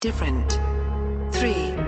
different. 3.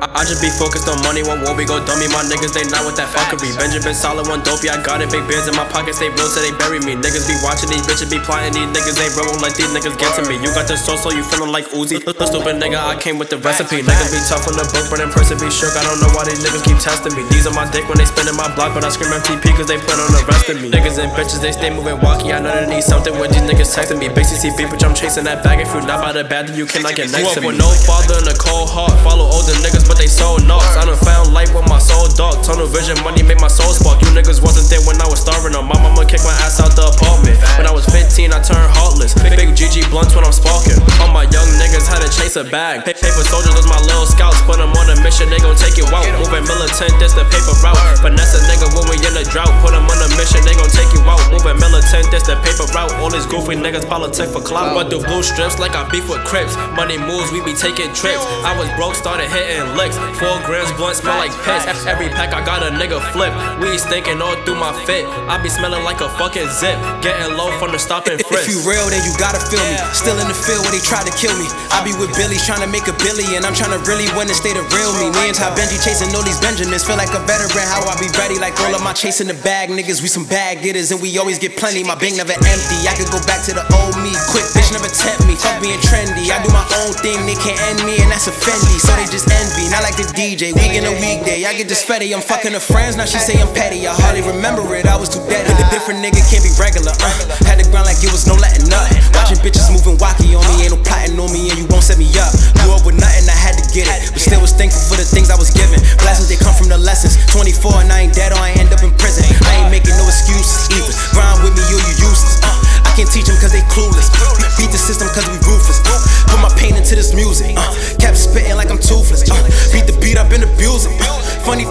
I just be focused on money, one war we go dummy. My niggas, they not with that fuckery. Benjamin solid, one dope, yeah, I got it. Big beers in my pockets, they real till they bury me. Niggas be watching these bitches, be plotting these niggas, they roll like these niggas get to me. You got the sauce, so you feeling like Uzi. The stupid nigga, I came with the recipe. Niggas be tough on the book, but in person be shook. I don't know why these niggas keep testing me. These are my dick when they spinning my block, but I scream MTP cause they put on the rest of me. Niggas and bitches, they stay moving walkie. I know they need something when these niggas texting me. Big CTB, bitch, I'm chasing that bag. If you not by the bad, then you cannot get next to me. with no father and a cold heart. Follow older niggas, but they sold knocks. I done found light with my soul dark. Tunnel vision, money make my soul spark. You niggas wasn't there when I was starving. Or my mama kicked my ass out the apartment. When I was 15, I turned heartless. Big, GG blunts when I'm sparking. All my young niggas had to chase a bag. Paper soldiers was my little scouts. Put them on a mission, they gon' take you out. Moving militant, this the paper route. Finesse a nigga when we in a drought. Put them on a mission, they gon' take you out. Moving militant, this the paper route. All these goofy niggas politic for clout. Run through blue strips like I beef with Crips. Money moves, we be taking trips. I was broke, started hitting licks. Four grams blunt smell like piss. Every pack I got a nigga flip. We stinking all through my fit. I be smelling like a fucking zip. Getting low from the stop and frisk. If you real, then you gotta feel me. Still in the field where they try to kill me. I be with Billy trying to make a billion. I'm trying to really win and stay the real me. Me and Ty Benji chasing all these Benjamins. Feel like a veteran. How I be ready like all of my chasing the bag niggas. We some bag getters and we always get plenty. My bank never empty. I could go back to the old me. Quick bitch never tempt me. Fuck being trendy. I do my own thing. They can't end me and that's a Fendi. So they just envy. Not like the DJ. Week in a weekday. I get this fetty. I'm fucking her friends. Now she say I'm petty. I hardly remember it. I was too dead. A different nigga can't be regular. Uh. Had the ground like it was no letting up. Watching bitches moving wacky on me. Ain't no plotting on me and you won't set me up. Grew up with nothing. I had to get it. But still was thankful for the things I was given. Blessings they come from the lessons. 24 and I ain't dead teach them cause they clueless. Beat the system cause we ruthless. Put my pain into this music. Uh. Kept spitting like I'm toothless. Uh.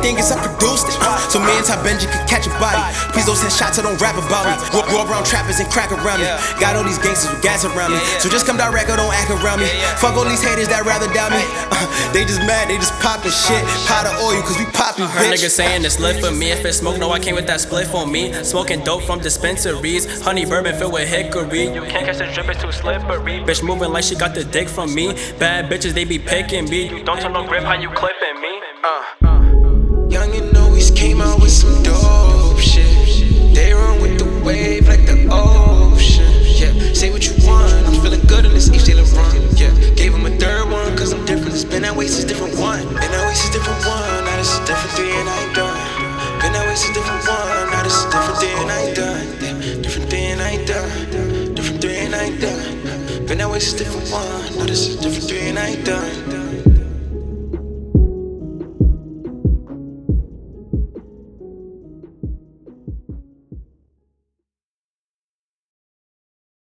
Thing is I produced it. Uh. So me and Ty Benji could catch a body. Please don't send shots, I don't rap about me. Go, go around trappers and crack around me. Got all these gangsters with gas around me. So just come direct or don't act around me. Fuck all these haters that rather doubt me. Uh. They just mad, they just poppin' shit. Pot of oil cause we poppin' Heard bitch. niggas saying it's lit for me. If it's smoke, no, I came with that split for me. Smoking dope from dispensaries. Honey bourbon filled with hickory. You can't catch the drip, it's too slippery. Bitch moving like she got the dick from me. Bad bitches, they be picking me. You don't turn no grip, how you clipping me? Uh. Young and always came out with some dope shit. They run with the wave like the ocean. Yeah, say what you want. I'm feeling good in this East Taylor run. Yeah, gave him a third one, cause I'm different. It's been that way since different one. Been that way since different one. Now this is different three and I ain't done. Been that way since different one. Now this is different three and I ain't done. Different three and I ain't done. Different three and I ain't done. Been that way since different one. Now this is different three and I ain't done.